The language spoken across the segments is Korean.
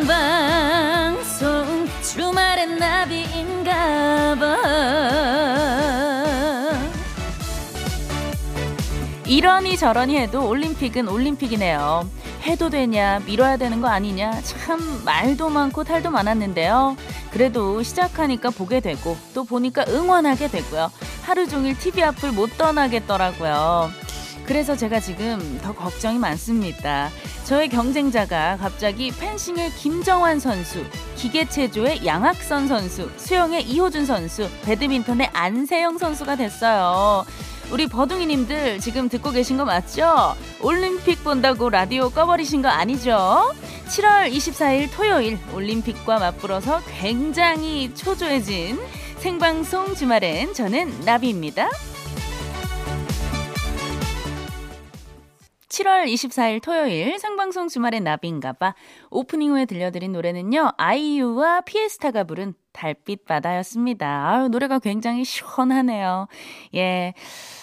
생방송 주말엔 나비인가봐 이러니 저러니 해도 올림픽은 올림픽이네요. 해도 되냐, 미뤄야 되는 거 아니냐, 참 말도 많고 탈도 많았는데요. 그래도 시작하니까 보게 되고, 또 보니까 응원하게 되고요. 하루 종일 TV 앞을 못 떠나겠더라고요. 그래서 제가 지금 더 걱정이 많습니다. 저의 경쟁자가 갑자기 펜싱의 김정환 선수, 기계체조의 양학선 선수, 수영의 이호준 선수, 배드민턴의 안세영 선수가 됐어요. 우리 버둥이님들 지금 듣고 계신 거 맞죠? 올림픽 본다고 라디오 꺼버리신 거 아니죠? 7월 24일 토요일 올림픽과 맞불어서 굉장히 초조해진 생방송 주말엔 저는 나비입니다. 7월 24일 토요일 생방송 주말의 나비인가봐 오프닝 후에 들려드린 노래는요 아이유와 피에스타가 부른 달빛 바다였습니다. 아유 노래가 굉장히 시원하네요. 예,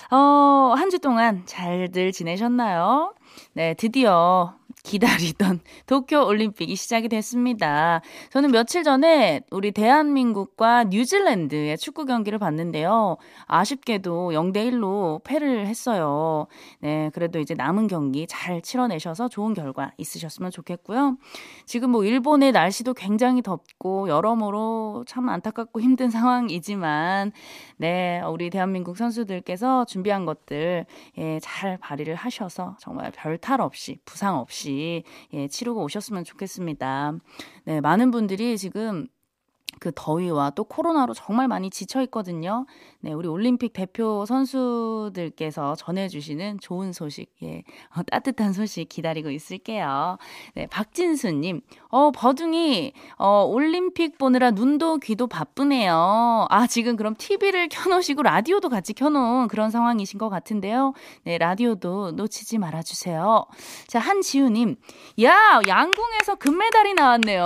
어한 주 동안 잘들 지내셨나요? 네 드디어 기다리던 도쿄 올림픽이 시작이 됐습니다. 저는 며칠 전에 우리 대한민국과 뉴질랜드의 축구 경기를 봤는데요. 아쉽게도 0대 1로 패를 했어요. 네, 그래도 이제 남은 경기 잘 치러내셔서 좋은 결과 있으셨으면 좋겠고요. 지금 뭐 일본의 날씨도 굉장히 덥고 여러모로 참 안타깝고 힘든 상황이지만 네, 우리 대한민국 선수들께서 준비한 것들 예, 잘 발휘를 하셔서 정말 별탈 없이 부상 없이 예, 치르고 오셨으면 좋겠습니다. 네, 많은 분들이 지금 그 더위와 또 코로나로 정말 많이 지쳐 있거든요. 네, 우리 올림픽 대표 선수들께서 전해주시는 좋은 소식, 예, 어, 따뜻한 소식 기다리고 있을게요. 네, 박진수님, 어, 버둥이, 어, 올림픽 보느라 눈도 귀도 바쁘네요. 아, 지금 그럼 TV를 켜놓으시고 라디오도 같이 켜놓은 그런 상황이신 것 같은데요. 네, 라디오도 놓치지 말아주세요. 자, 한지우님, 야, 양궁에서 금메달이 나왔네요.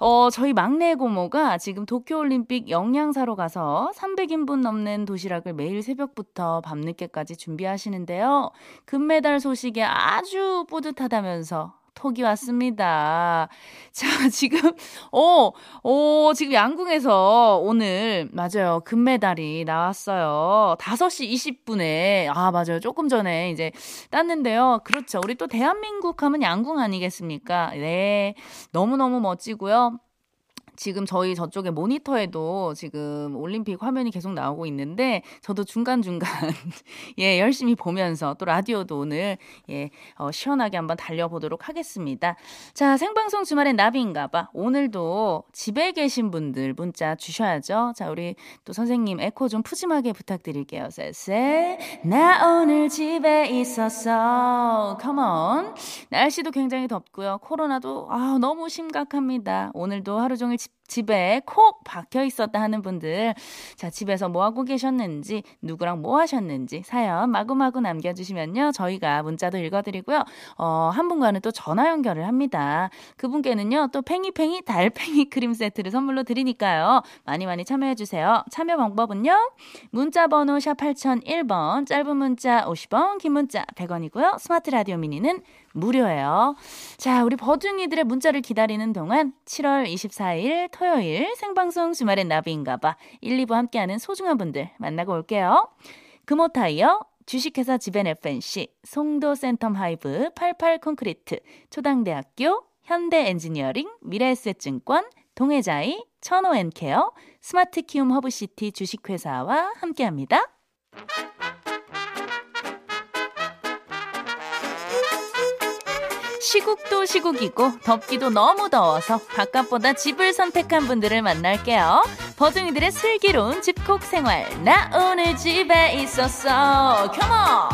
어, 저희 막내 고모가 지금 도쿄올림픽 영양사로 가서 300인분 넘는 도시락을 매일 새벽부터 밤늦게까지 준비하시는데요. 금메달 소식에 아주 뿌듯하다면서 톡이 왔습니다. 자, 지금, 어, 어, 지금 양궁에서 오늘, 맞아요. 금메달이 나왔어요. 5시 20분에, 아, 맞아요. 조금 전에 이제 땄는데요. 그렇죠. 우리 또 대한민국 하면 양궁 아니겠습니까? 네. 너무너무 멋지고요. 지금 저희 저쪽에 모니터에도 지금 올림픽 화면이 계속 나오고 있는데 저도 중간중간 예, 열심히 보면서 또 라디오도 오늘 예, 어, 시원하게 한번 달려보도록 하겠습니다. 자, 생방송 주말엔 나비인가 봐. 오늘도 집에 계신 분들 문자 주셔야죠. 자, 우리 또 선생님 에코 좀 푸짐하게 부탁드릴게요. 쎄쎄. 나 오늘 집에 있었어. 컴온. 날씨도 굉장히 덥고요. 코로나도 아, 너무 심각합니다. 오늘도 하루 종일 집 집에 콕 박혀 있었다 하는 분들, 자, 집에서 뭐 하고 계셨는지, 누구랑 뭐 하셨는지 사연 마구마구 남겨주시면요. 저희가 문자도 읽어드리고요. 어, 한 분과는 또 전화 연결을 합니다. 그분께는요, 또 팽이팽이 달팽이 크림 세트를 선물로 드리니까요. 많이 많이 참여해주세요. 참여 방법은요, 문자번호 샵 8001번, 짧은 문자 50원, 긴 문자 100원이고요. 스마트 라디오 미니는 무료예요. 자, 우리 버둥이들의 문자를 기다리는 동안 7월 24일 토요일 생방송 주말엔 나비인가봐 1, 2부 함께하는 소중한 분들 만나고 올게요. 금호타이어, 주식회사 지벤 FNC, 송도 센텀 하이브, 88 콘크리트, 초당대학교, 현대 엔지니어링, 미래에셋증권, 동해자이, 천호엔케어, 스마트 키움 허브시티 주식회사와 함께합니다. 시국도 시국이고 덥기도 너무 더워서 바깥보다 집을 선택한 분들을 만날게요. 버둥이들의 슬기로운 집콕 생활. 나 오늘 집에 있었어. Come on!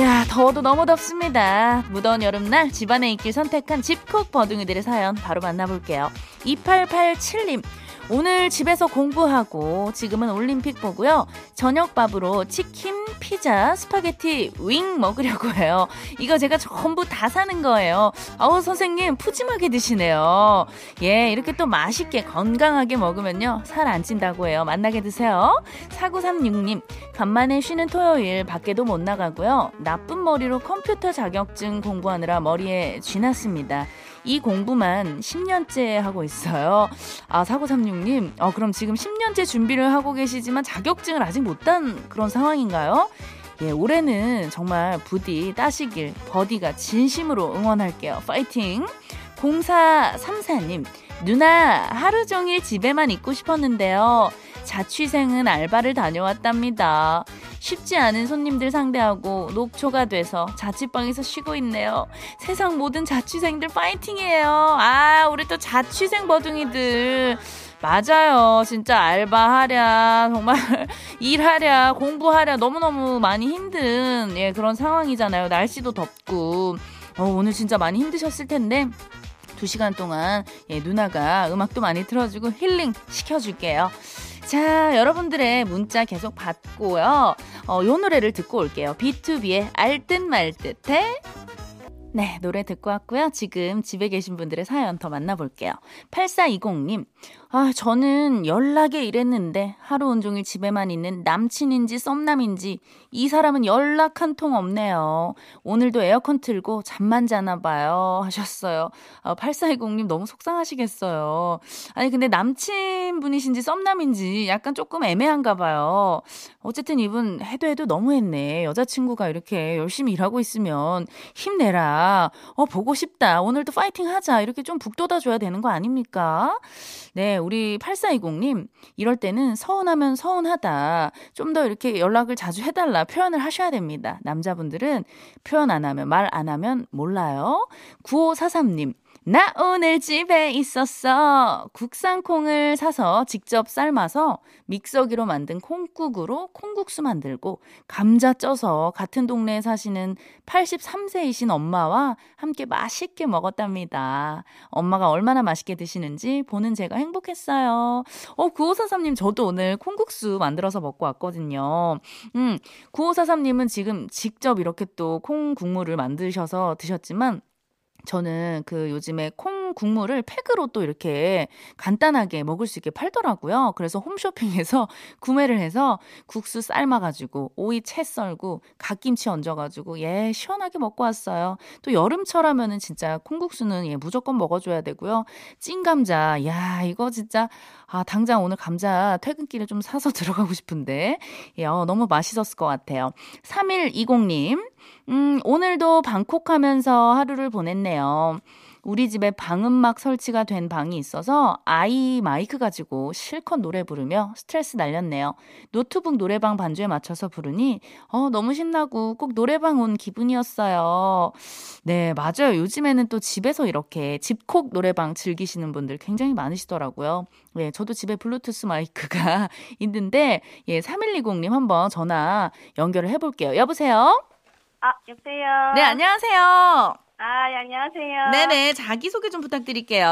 야, 더워도 너무 덥습니다. 무더운 여름날 집안에 있길 선택한 집콕 버둥이들의 사연 바로 만나볼게요. 2887님. 오늘 집에서 공부하고 지금은 올림픽 보고요. 저녁밥으로 치킨, 피자, 스파게티, 윙 먹으려고 해요. 이거 제가 전부 다 사는 거예요. 아우, 선생님, 푸짐하게 드시네요. 예, 이렇게 또 맛있게 건강하게 먹으면요. 살 안 찐다고 해요. 맛나게 드세요. 4936님, 간만에 쉬는 토요일 밖에도 못 나가고요. 나쁜 머리로 컴퓨터 자격증 공부하느라 머리에 쥐났습니다. 이 공부만 10년째 하고 있어요. 아, 4936님, 어, 그럼 지금 10년째 준비를 하고 계시지만 자격증을 아직 못 딴 그런 상황인가요? 예, 올해는 정말 부디 따시길 버디가 진심으로 응원할게요. 파이팅! 0434님, 누나 하루 종일 집에만 있고 싶었는데요. 자취생은 알바를 다녀왔답니다. 쉽지 않은 손님들 상대하고 녹초가 돼서 자취방에서 쉬고 있네요. 세상 모든 자취생들 파이팅이에요. 아, 우리 또 자취생 버둥이들. 맞아요. 진짜 알바하랴, 정말 일하랴, 공부하랴 너무너무 많이 힘든 예, 그런 상황이잖아요. 날씨도 덥고. 어, 오늘 진짜 많이 힘드셨을 텐데. 두 시간 동안 예, 누나가 음악도 많이 틀어주고 힐링 시켜줄게요. 자, 여러분들의 문자 계속 받고요. 어, 요 노래를 듣고 올게요. B2B의 알듯 말듯해. 네, 노래 듣고 왔고요. 지금 집에 계신 분들의 사연 더 만나볼게요. 8420님, 아, 저는 연락에 일했는데 하루 온종일 집에만 있는 남친인지 썸남인지 이 사람은 연락 한 통 없네요. 오늘도 에어컨 틀고 잠만 자나 봐요. 하셨어요. 아, 8420님 너무 속상하시겠어요. 아니, 근데 남친분이신지 썸남인지 약간 조금 애매한가 봐요. 어쨌든 이분 해도 해도 너무했네. 여자친구가 이렇게 열심히 일하고 있으면 힘내라. 어, 보고 싶다. 오늘도 파이팅 하자. 이렇게 좀 북돋아 줘야 되는 거 아닙니까? 네, 우리 8420 님, 이럴 때는 서운하면 서운하다. 좀 더 이렇게 연락을 자주 해 달라 표현을 하셔야 됩니다. 남자분들은 표현 안 하면, 말 안 하면 몰라요. 9543 님, 나 오늘 집에 있었어. 국산 콩을 사서 직접 삶아서 믹서기로 만든 콩국으로 콩국수 만들고 감자 쪄서 같은 동네에 사시는 83세이신 엄마와 함께 맛있게 먹었답니다. 엄마가 얼마나 맛있게 드시는지 보는 제가 행복했어요. 어, 9543님 저도 오늘 콩국수 만들어서 먹고 왔거든요. 음, 9543님은 지금 직접 이렇게 또 콩 국물을 만드셔서 드셨지만 저는 그 요즘에 콩 국물을 팩으로 또 이렇게 간단하게 먹을 수 있게 팔더라고요. 그래서 홈쇼핑에서 구매를 해서 국수 삶아가지고 오이 채 썰고 갓김치 얹어가지고 예 시원하게 먹고 왔어요. 또 여름철 하면은 진짜 콩국수는 예 무조건 먹어줘야 되고요. 찐 감자 야 이거 진짜 아 당장 오늘 감자 퇴근길에 좀 사서 들어가고 싶은데 예 어, 너무 맛있었을 것 같아요. 3120님 음, 오늘도 방콕 하면서 하루를 보냈네요. 우리 집에 방음막 설치가 된 방이 있어서 아이 마이크 가지고 실컷 노래 부르며 스트레스 날렸네요. 노트북 노래방 반주에 맞춰서 부르니 어 너무 신나고 꼭 노래방 온 기분이었어요. 네, 맞아요. 요즘에는 또 집에서 이렇게 집콕 노래방 즐기시는 분들 굉장히 많으시더라고요. 네, 저도 집에 블루투스 마이크가 있는데 예, 3120님 한번 전화 연결을 해 볼게요. 여보세요? 아, 여보세요? 네, 안녕하세요. 아, 예, 안녕하세요. 네네, 자기소개 좀 부탁드릴게요.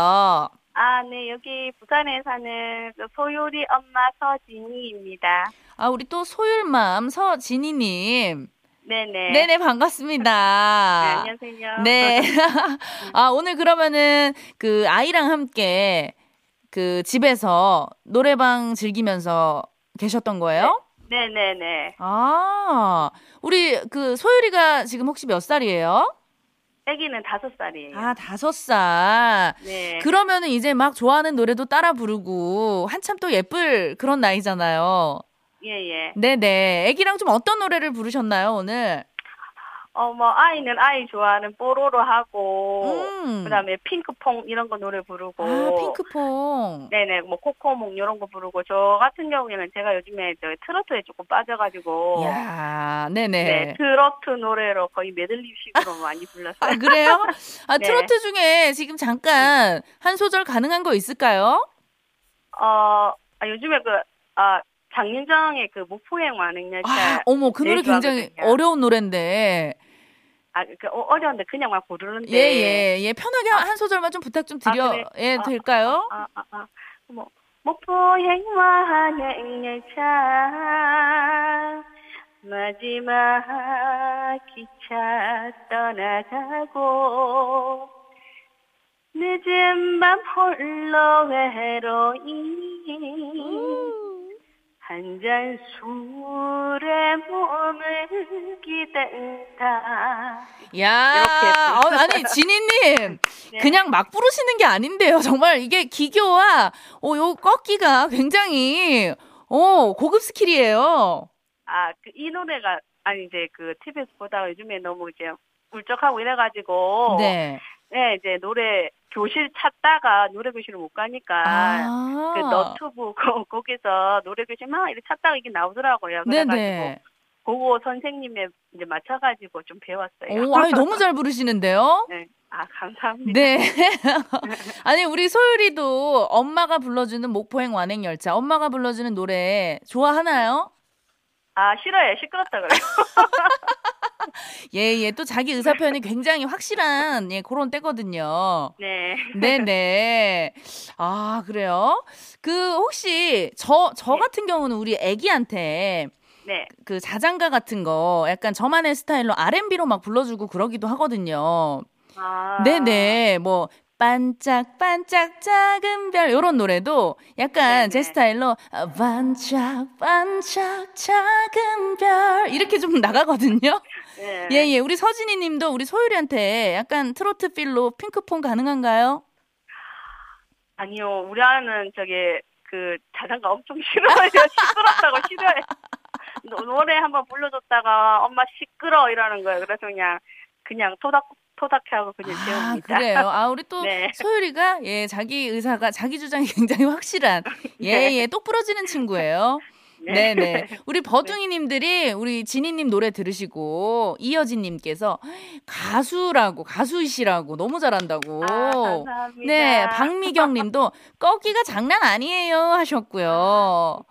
아, 네, 여기 부산에 사는 그 소율이 엄마 서진이입니다. 아, 우리 또 소율맘 서진이님. 네네. 네네, 반갑습니다. 네, 안녕하세요. 네. 아, 오늘 그러면은 그 아이랑 함께 그 집에서 노래방 즐기면서 계셨던 거예요? 네. 네네네. 아, 우리 그 소율이가 지금 혹시 몇 살이에요? 아기는 다섯 살이에요. 아, 다섯 살. 네. 그러면은 이제 막 좋아하는 노래도 따라 부르고 한참 또 예쁠 그런 나이잖아요. 예, 예. 네네. 애기랑 좀 어떤 노래를 부르셨나요, 오늘? 어, 뭐, 아이는 아이 좋아하는 뽀로로 하고, 음. 그 다음에 핑크퐁 이런 거 노래 부르고. 아, 핑크퐁. 네네, 뭐, 코코몽 이런 거 부르고. 저 같은 경우에는 제가 요즘에 저 트로트에 조금 빠져가지고. 야 네네. 네, 트로트 노래로 거의 메들리식으로 많이 불렀어요. 아, 그래요? 아, 네. 트로트 중에 지금 잠깐 한 소절 가능한 거 있을까요? 어, 아, 요즘에 그, 아, 장윤정의 그 목포행 완행열차. 아, 어머, 그 노래 굉장히. 어려운 노래인데. 아, 그, 어, 어려운데 그냥 막 부르는데. 예, 예, 예. 편하게 한 소절만 좀 부탁 좀 드려, 아, 그래? 예, 아, 될까요? 아, 아, 아, 뭐, 목포행와 냉열차 마지막 기차 떠나가고 늦은 밤 홀로 외로이 한 잔 술에 몸을 기댄다. 야, 어, 아니 진희님 네. 그냥 막 부르시는 게 아닌데요. 정말 이게 기교와 어, 요 꺾기가 굉장히 어 고급 skill이에요. 아, 그 이 노래가 아니 이제 그 TV에서 보다가 요즘에 너무 이제 울적하고 이래가지고 네. 네 이제 노래 교실 찾다가 노래 교실을 못 가니까 아~ 그 너튜브 거, 기서 노래 교실 막 이렇게 찾다가 이게 나오더라고요. 그래가지고 네네. 그거 선생님에 이제 맞춰가지고 좀 배웠어요. 오, 아니 너무 잘 부르시는데요? 네. 아, 감사합니다. 네. 아니, 우리 소율이도 엄마가 불러주는 목포행 완행열차, 엄마가 불러주는 노래 좋아하나요? 아, 싫어요. 시끄럽다 그래요. 예, 예. 또 자기 의사 표현이 굉장히 확실한 예, 그런 때거든요. 네. 네, 네. 아, 그래요? 그 혹시 저저 네. 같은 경우는 우리 애기한테 네. 그 자장가 같은 거 약간 저만의 스타일로 R&B로 막 불러주고 그러기도 하거든요. 아. 네네. 뭐 반짝반짝 작은 별 요런 노래도 약간 네네. 제 스타일로 아, 반짝반짝 작은 별 이렇게 좀 나가거든요. 네. 예, 예. 우리 서진이 님도 우리 소율이한테 약간 트로트 필로 핑크폰 가능한가요? 아니요. 우리 아는 저기 그 자장가 엄청 싫어해요. 시끄럽다고 싫어해. 노래 한번 불러줬다가 엄마 시끄러 이러는 거예요. 그래서 그냥 그냥 토닥 토닥해하고 그냥 재웁니다. 아, 그래요. 아, 우리 또 네. 소율이가 예, 자기 의사가 자기 주장이 굉장히 확실한 예, 네. 예, 똑 부러지는 친구예요. 네, 네. 우리 버둥이 님들이 우리 진희 님 노래 들으시고 이여진 님께서 가수라고 가수이시라고 너무 잘한다고. 아, 감사합니다. 네, 박미경 님도 꺾기가 장난 아니에요 하셨고요.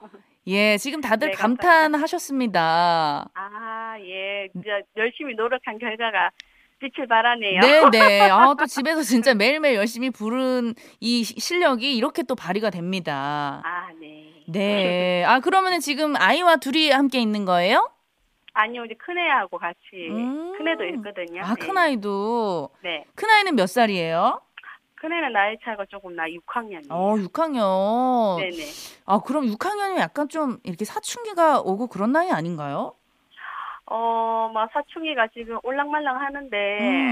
예, 지금 다들 네, 감탄하셨습니다. 아, 예. 열심히 노력한 결과가 빛을 발하네요. 네, 네. 아, 또 집에서 진짜 매일매일 열심히 부른 이 실력이 이렇게 또 발휘가 됩니다. 아, 네. 네. 아, 그러면은 지금 아이와 둘이 함께 있는 거예요? 아니요, 이제 큰애하고 같이. 음. 큰애도 있거든요. 아, 네. 큰아이도? 네. 큰아이는 몇 살이에요? 큰애는 나이 차가 조금 나 6학년이에요. 어, 6학년. 네네. 아, 그럼 6학년이면 약간 좀 이렇게 사춘기가 오고 그런 나이 아닌가요? 어, 막 사춘기가 지금 올랑말랑 하는데,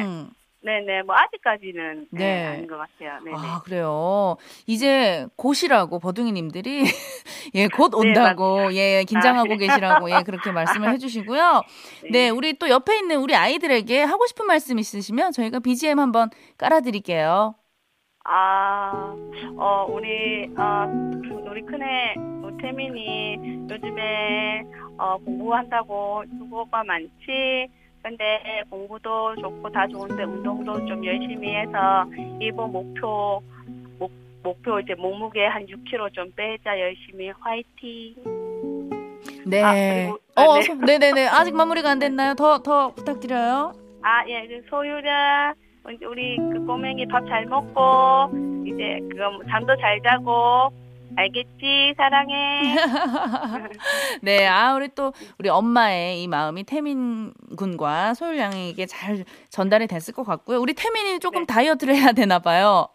음. 네네, 뭐 아직까지는 네. 네, 아닌 것 같아요. 네네. 아 그래요. 이제 곧이라고 버둥이님들이 예곧 네, 온다고 네, 예 긴장하고 아, 계시라고 예 그렇게 말씀을 해주시고요. 네. 네. 우리 또 옆에 있는 우리 아이들에게 하고 싶은 말씀 있으시면 저희가 BGM 한번 깔아드릴게요. 아, 어 우리 어 우리 큰애 태민이 요즘에 어 공부한다고 수고가 많지. 근데 공부도 좋고 다 좋은데 운동도 좀 열심히 해서 이번 목표 목, 목표 이제 몸무게 한 6kg 좀 빼자 열심히 화이팅. 네. 아, 그리고, 어, 네. 네네네. 아직 마무리가 안 됐나요? 더, 더 부탁드려요. 아, 예. 그 소유자, 우리 그 꼬맹이 밥 잘 먹고, 이제 그거 잠도 잘 자고, 알겠지, 사랑해. 네, 아, 우리 또, 우리 엄마의 이 마음이 태민 군과 소율 양에게 잘 전달이 됐을 것 같고요. 우리 태민이 조금 네. 다이어트를 해야 되나 봐요.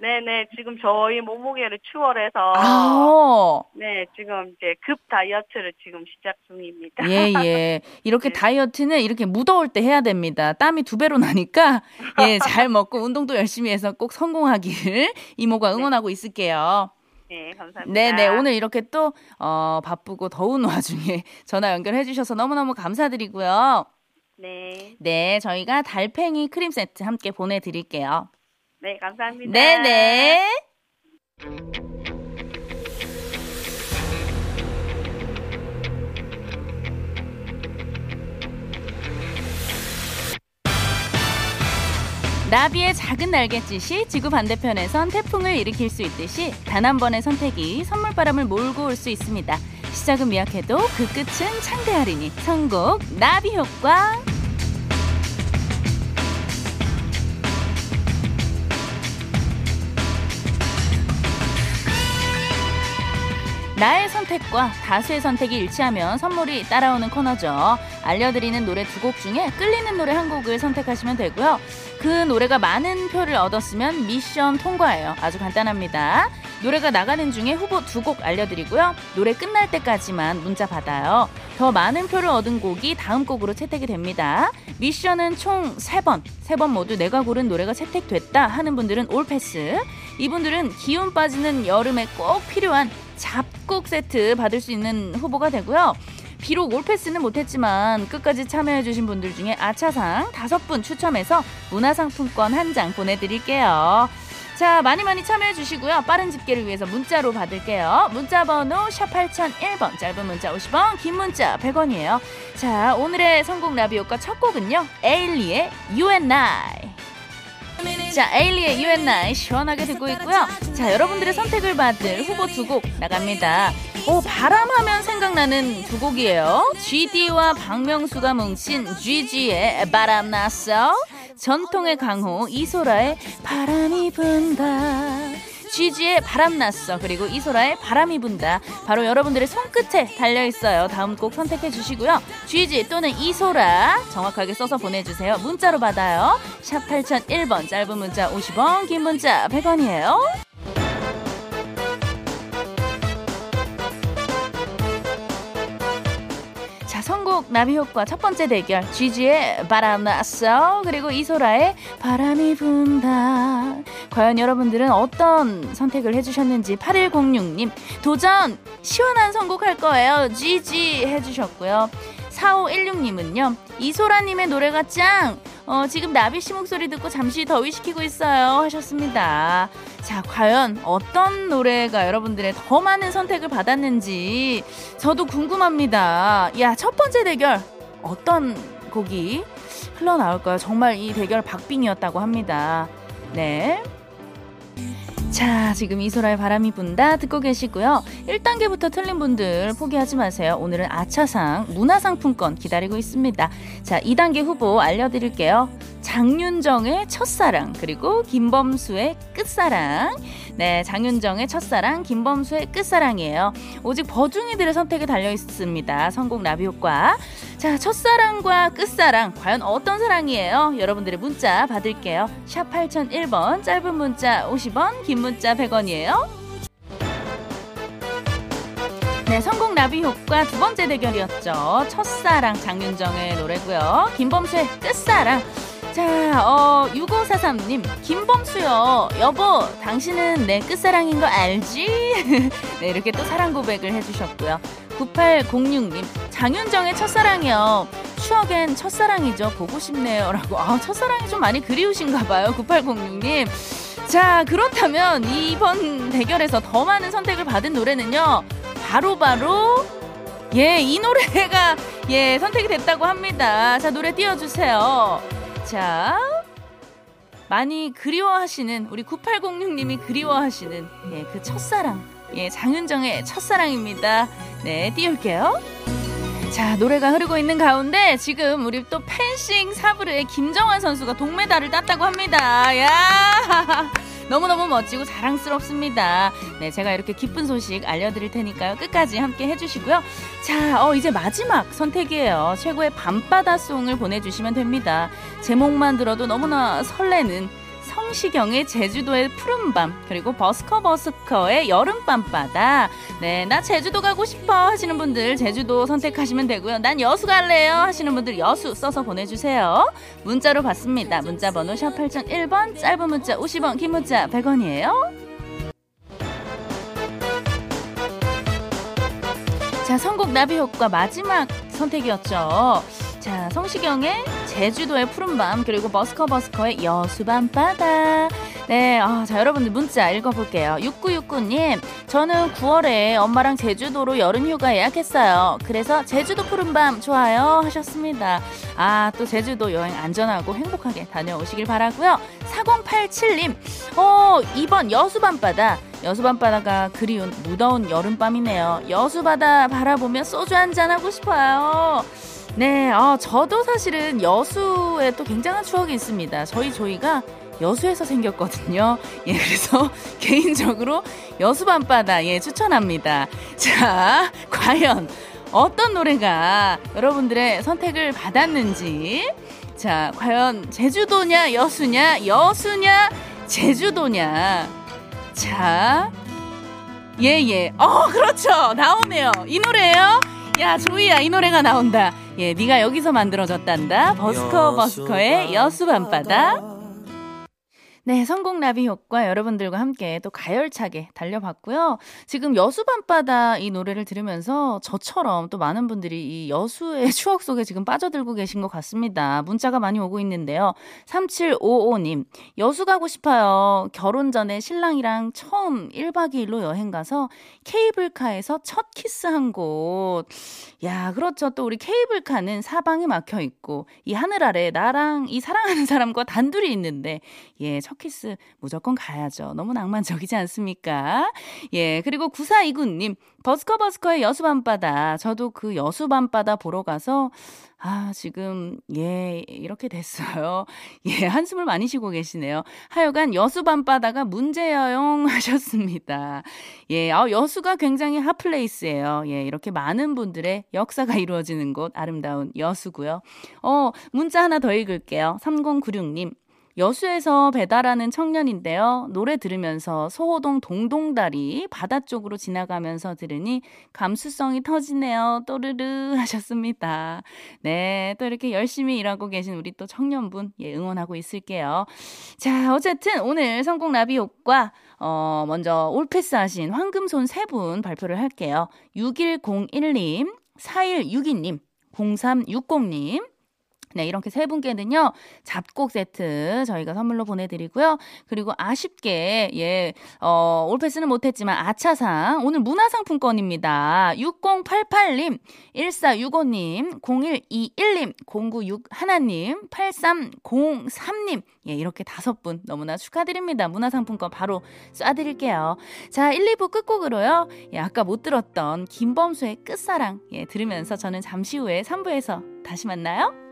네네, 지금 저희 몸무게를 추월해서. 아~ 네, 지금 이제 급 다이어트를 지금 시작 중입니다. 예, 예. 이렇게 네. 다이어트는 이렇게 무더울 때 해야 됩니다. 땀이 두 배로 나니까, 예, 잘 먹고 운동도 열심히 해서 꼭 성공하길 이모가 네. 응원하고 네. 있을게요. 네, 감사합니다. 네, 네. 오늘 이렇게 또, 어, 바쁘고 더운 와중에 전화 연결해 주셔서 너무너무 감사드리고요. 네. 네, 저희가 달팽이 크림 세트 함께 보내드릴게요. 네, 감사합니다. 네네. 나비의 작은 날갯짓이 지구 반대편에선 태풍을 일으킬 수 있듯이 단 한 번의 선택이 선물바람을 몰고 올 수 있습니다. 시작은 미약해도 그 끝은 창대하리니 선곡 나비 효과. 나의 선택과 다수의 선택이 일치하면 선물이 따라오는 코너죠. 알려드리는 노래 두 곡 중에 끌리는 노래 한 곡을 선택하시면 되고요. 그 노래가 많은 표를 얻었으면 미션 통과예요. 아주 간단합니다. 노래가 나가는 중에 후보 두 곡 알려드리고요. 노래 끝날 때까지만 문자 받아요. 더 많은 표를 얻은 곡이 다음 곡으로 채택이 됩니다. 미션은 총 3번. 3번 모두 내가 고른 노래가 채택됐다 하는 분들은 올패스. 이분들은 기운 빠지는 여름에 꼭 필요한 잡곡 세트 받을 수 있는 후보가 되고요. 비록 올패스는 못했지만 끝까지 참여해주신 분들 중에 아차상 다섯 분 추첨해서 문화상품권 한 장 보내드릴게요. 자, 많이 많이 참여해 주시고요. 빠른 집계를 위해서 문자로 받을게요. 문자 번호 샵 8001번, 짧은 문자 50원, 긴 문자 100원이에요. 자, 오늘의 성공 라비오과 첫 곡은요. 에일리의 You and I. 자, 에일리의 You and I 시원하게 듣고 있고요. 자, 여러분들의 선택을 받을 후보 두 곡 나갑니다. 오, 바람하면 생각나는 두 곡이에요. GD와 박명수가 뭉친 GG의 바람 났어. 전통의 강호 이소라의 바람이 분다. GG의 바람났어. 그리고 이소라의 바람이 분다. 바로 여러분들의 손끝에 달려있어요. 다음 곡 선택해 주시고요. GG 또는 이소라 정확하게 써서 보내주세요. 문자로 받아요. 샵 8001번 짧은 문자 50원 긴 문자 100원이에요 선곡 나비 효과 첫 번째 대결. GG의 바람 났어. 그리고 이소라의 바람이 분다. 과연 여러분들은 어떤 선택을 해주셨는지 8106님 도전 시원한 선곡할 거예요. GG 해주셨고요. 4516님은요 이소라님의 노래가 짱 어, 지금 나비 씨 목소리 듣고 잠시 더위시키고 있어요 하셨습니다. 자, 과연 어떤 노래가 여러분들의 더 많은 선택을 받았는지 저도 궁금합니다. 야, 첫 번째 대결 어떤 곡이 흘러나올까요? 정말 이 대결 박빙이었다고 합니다. 네. 자, 지금 이소라의 바람이 분다 듣고 계시고요. 1단계부터 틀린 분들 포기하지 마세요. 오늘은 아차상 문화상품권 기다리고 있습니다. 자, 2단계 후보 알려드릴게요. 장윤정의 첫사랑 그리고 김범수의 끝사랑 네 장윤정의 첫사랑 김범수의 끝사랑이에요 오직 버중이들의 선택에 달려 있습니다 성공 나비 효과 자 첫사랑과 끝사랑 과연 어떤 사랑이에요 여러분들의 문자 받을게요 샵 8001번 짧은 문자 50원 긴 문자 100원이에요 네, 성공 나비 효과 두 번째 대결이었죠. 첫사랑 장윤정의 노래고요. 김범수의 끝사랑 자, 어, 6543님, 김범수요. 여보, 당신은 내 끝사랑인 거 알지? 네, 이렇게 또 사랑 고백을 해주셨고요. 9806님, 장윤정의 첫사랑이요. 추억엔 첫사랑이죠. 보고 싶네요. 라고. 아, 첫사랑이 좀 많이 그리우신가 봐요. 9806님. 자, 그렇다면 이번 대결에서 더 많은 선택을 받은 노래는요. 바로 바로 바로 예, 이 노래가 예, 선택이 됐다고 합니다. 자, 노래 띄워 주세요. 자, 많이 그리워하시는 우리 9806님이 그리워하시는 예, 그 첫사랑 예, 장윤정의 첫사랑입니다. 네, 띄울게요. 자, 노래가 흐르고 있는 가운데 지금 우리 또 펜싱 사브르의 김정환 선수가 동메달을 땄다고 합니다. 야! 너무너무 멋지고 자랑스럽습니다. 네, 제가 이렇게 기쁜 소식 알려드릴 테니까요. 끝까지 함께 해주시고요. 자, 어, 이제 마지막 선택이에요. 최고의 밤바다송을 보내주시면 됩니다. 제목만 들어도 너무나 설레는 성시경의 제주도의 푸른밤 그리고 버스커 버스커의 여름밤바다. 네 나 제주도 가고 싶어 하시는 분들 제주도 선택하시면 되고요. 난 여수 갈래요 하시는 분들 여수 써서 보내주세요. 문자로 받습니다. 문자 번호 샵 8001번 짧은 문자 50원 긴 문자 100원이에요. 자 선곡 나비 효과 마지막 선택이었죠. 자, 성시경의 제주도의 푸른밤 그리고 버스커 버스커의 여수밤바다. 네, 아, 자 여러분들 문자 읽어볼게요. 6969님 저는 9월에 엄마랑 제주도로 여름휴가 예약했어요. 그래서 제주도 푸른밤 좋아요 하셨습니다. 아 또 제주도 여행 안전하고 행복하게 다녀오시길 바라고요. 4087님 어 2번 여수밤바다. 여수밤바다가 그리운 무더운 여름밤이네요. 여수바다 바라보며 소주 한잔 하고 싶어요 네, 어, 저도 사실은 여수에 또 굉장한 추억이 있습니다. 저희 조이가 여수에서 생겼거든요. 예, 그래서 개인적으로 여수 밤바다, 예, 추천합니다. 자, 과연 어떤 노래가 여러분들의 선택을 받았는지. 자, 과연 제주도냐, 여수냐, 여수냐, 제주도냐. 자, 예, 예. 어, 그렇죠. 나오네요. 이 노래예요? 야, 조이야, 이 노래가 나온다. 예, 네가 여기서 만들어졌단다. 버스커 버스커의 여수 밤바다. 네, 성공 나비 효과 여러분들과 함께 또 가열차게 달려봤고요. 지금 여수 밤바다 이 노래를 들으면서 저처럼 또 많은 분들이 이 여수의 추억 속에 지금 빠져들고 계신 것 같습니다. 문자가 많이 오고 있는데요. 3755님, 여수 가고 싶어요. 결혼 전에 신랑이랑 처음 1박 2일로 여행 가서 케이블카에서 첫 키스한 곳. 야, 그렇죠. 또 우리 케이블카는 사방이 막혀 있고 이 하늘 아래 나랑 이 사랑하는 사람과 단둘이 있는데 예, 첫 키스 무조건 가야죠. 너무 낭만적이지 않습니까? 예, 그리고 9429님, 버스커 버스커의 여수 밤바다. 저도 그 여수 밤바다 보러 가서 아, 지금, 예, 이렇게 됐어요. 예, 한숨을 많이 쉬고 계시네요. 하여간 여수 밤바다가 문제여용 하셨습니다. 예, 아, 여수가 굉장히 핫플레이스예요. 예, 이렇게 많은 분들의 역사가 이루어지는 곳, 아름다운 여수고요. 어, 문자 하나 더 읽을게요. 3096님. 여수에서 배달하는 청년인데요. 노래 들으면서 소호동 동동다리 바다 쪽으로 지나가면서 들으니 감수성이 터지네요. 또르르 하셨습니다. 네, 또 이렇게 열심히 일하고 계신 우리 또 청년분 예, 응원하고 있을게요. 자, 어쨌든 오늘 성공 나비 효과 어, 먼저 올패스 하신 황금손 세 분 발표를 할게요. 6101님, 4162님, 0360님, 네, 이렇게 세 분께는요, 잡곡 세트 저희가 선물로 보내드리고요. 그리고 아쉽게, 예, 어, 올패스는 못했지만 아차상, 오늘 문화상품권입니다. 6088님, 1465님, 0121님, 0961님, 8303님, 예, 이렇게 다섯 분 너무나 축하드립니다. 문화상품권 바로 쏴드릴게요. 자, 1, 2부 끝곡으로요, 예, 아까 못 들었던 김범수의 끝사랑, 예, 들으면서 저는 잠시 후에 3부에서 다시 만나요.